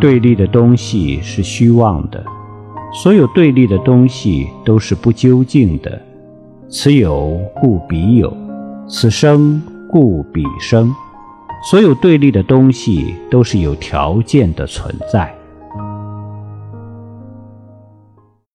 对立的东西是虚妄的所有对立的东西都是不究竟的此有故彼有此生故彼生所有对立的东西都是有条件的存在。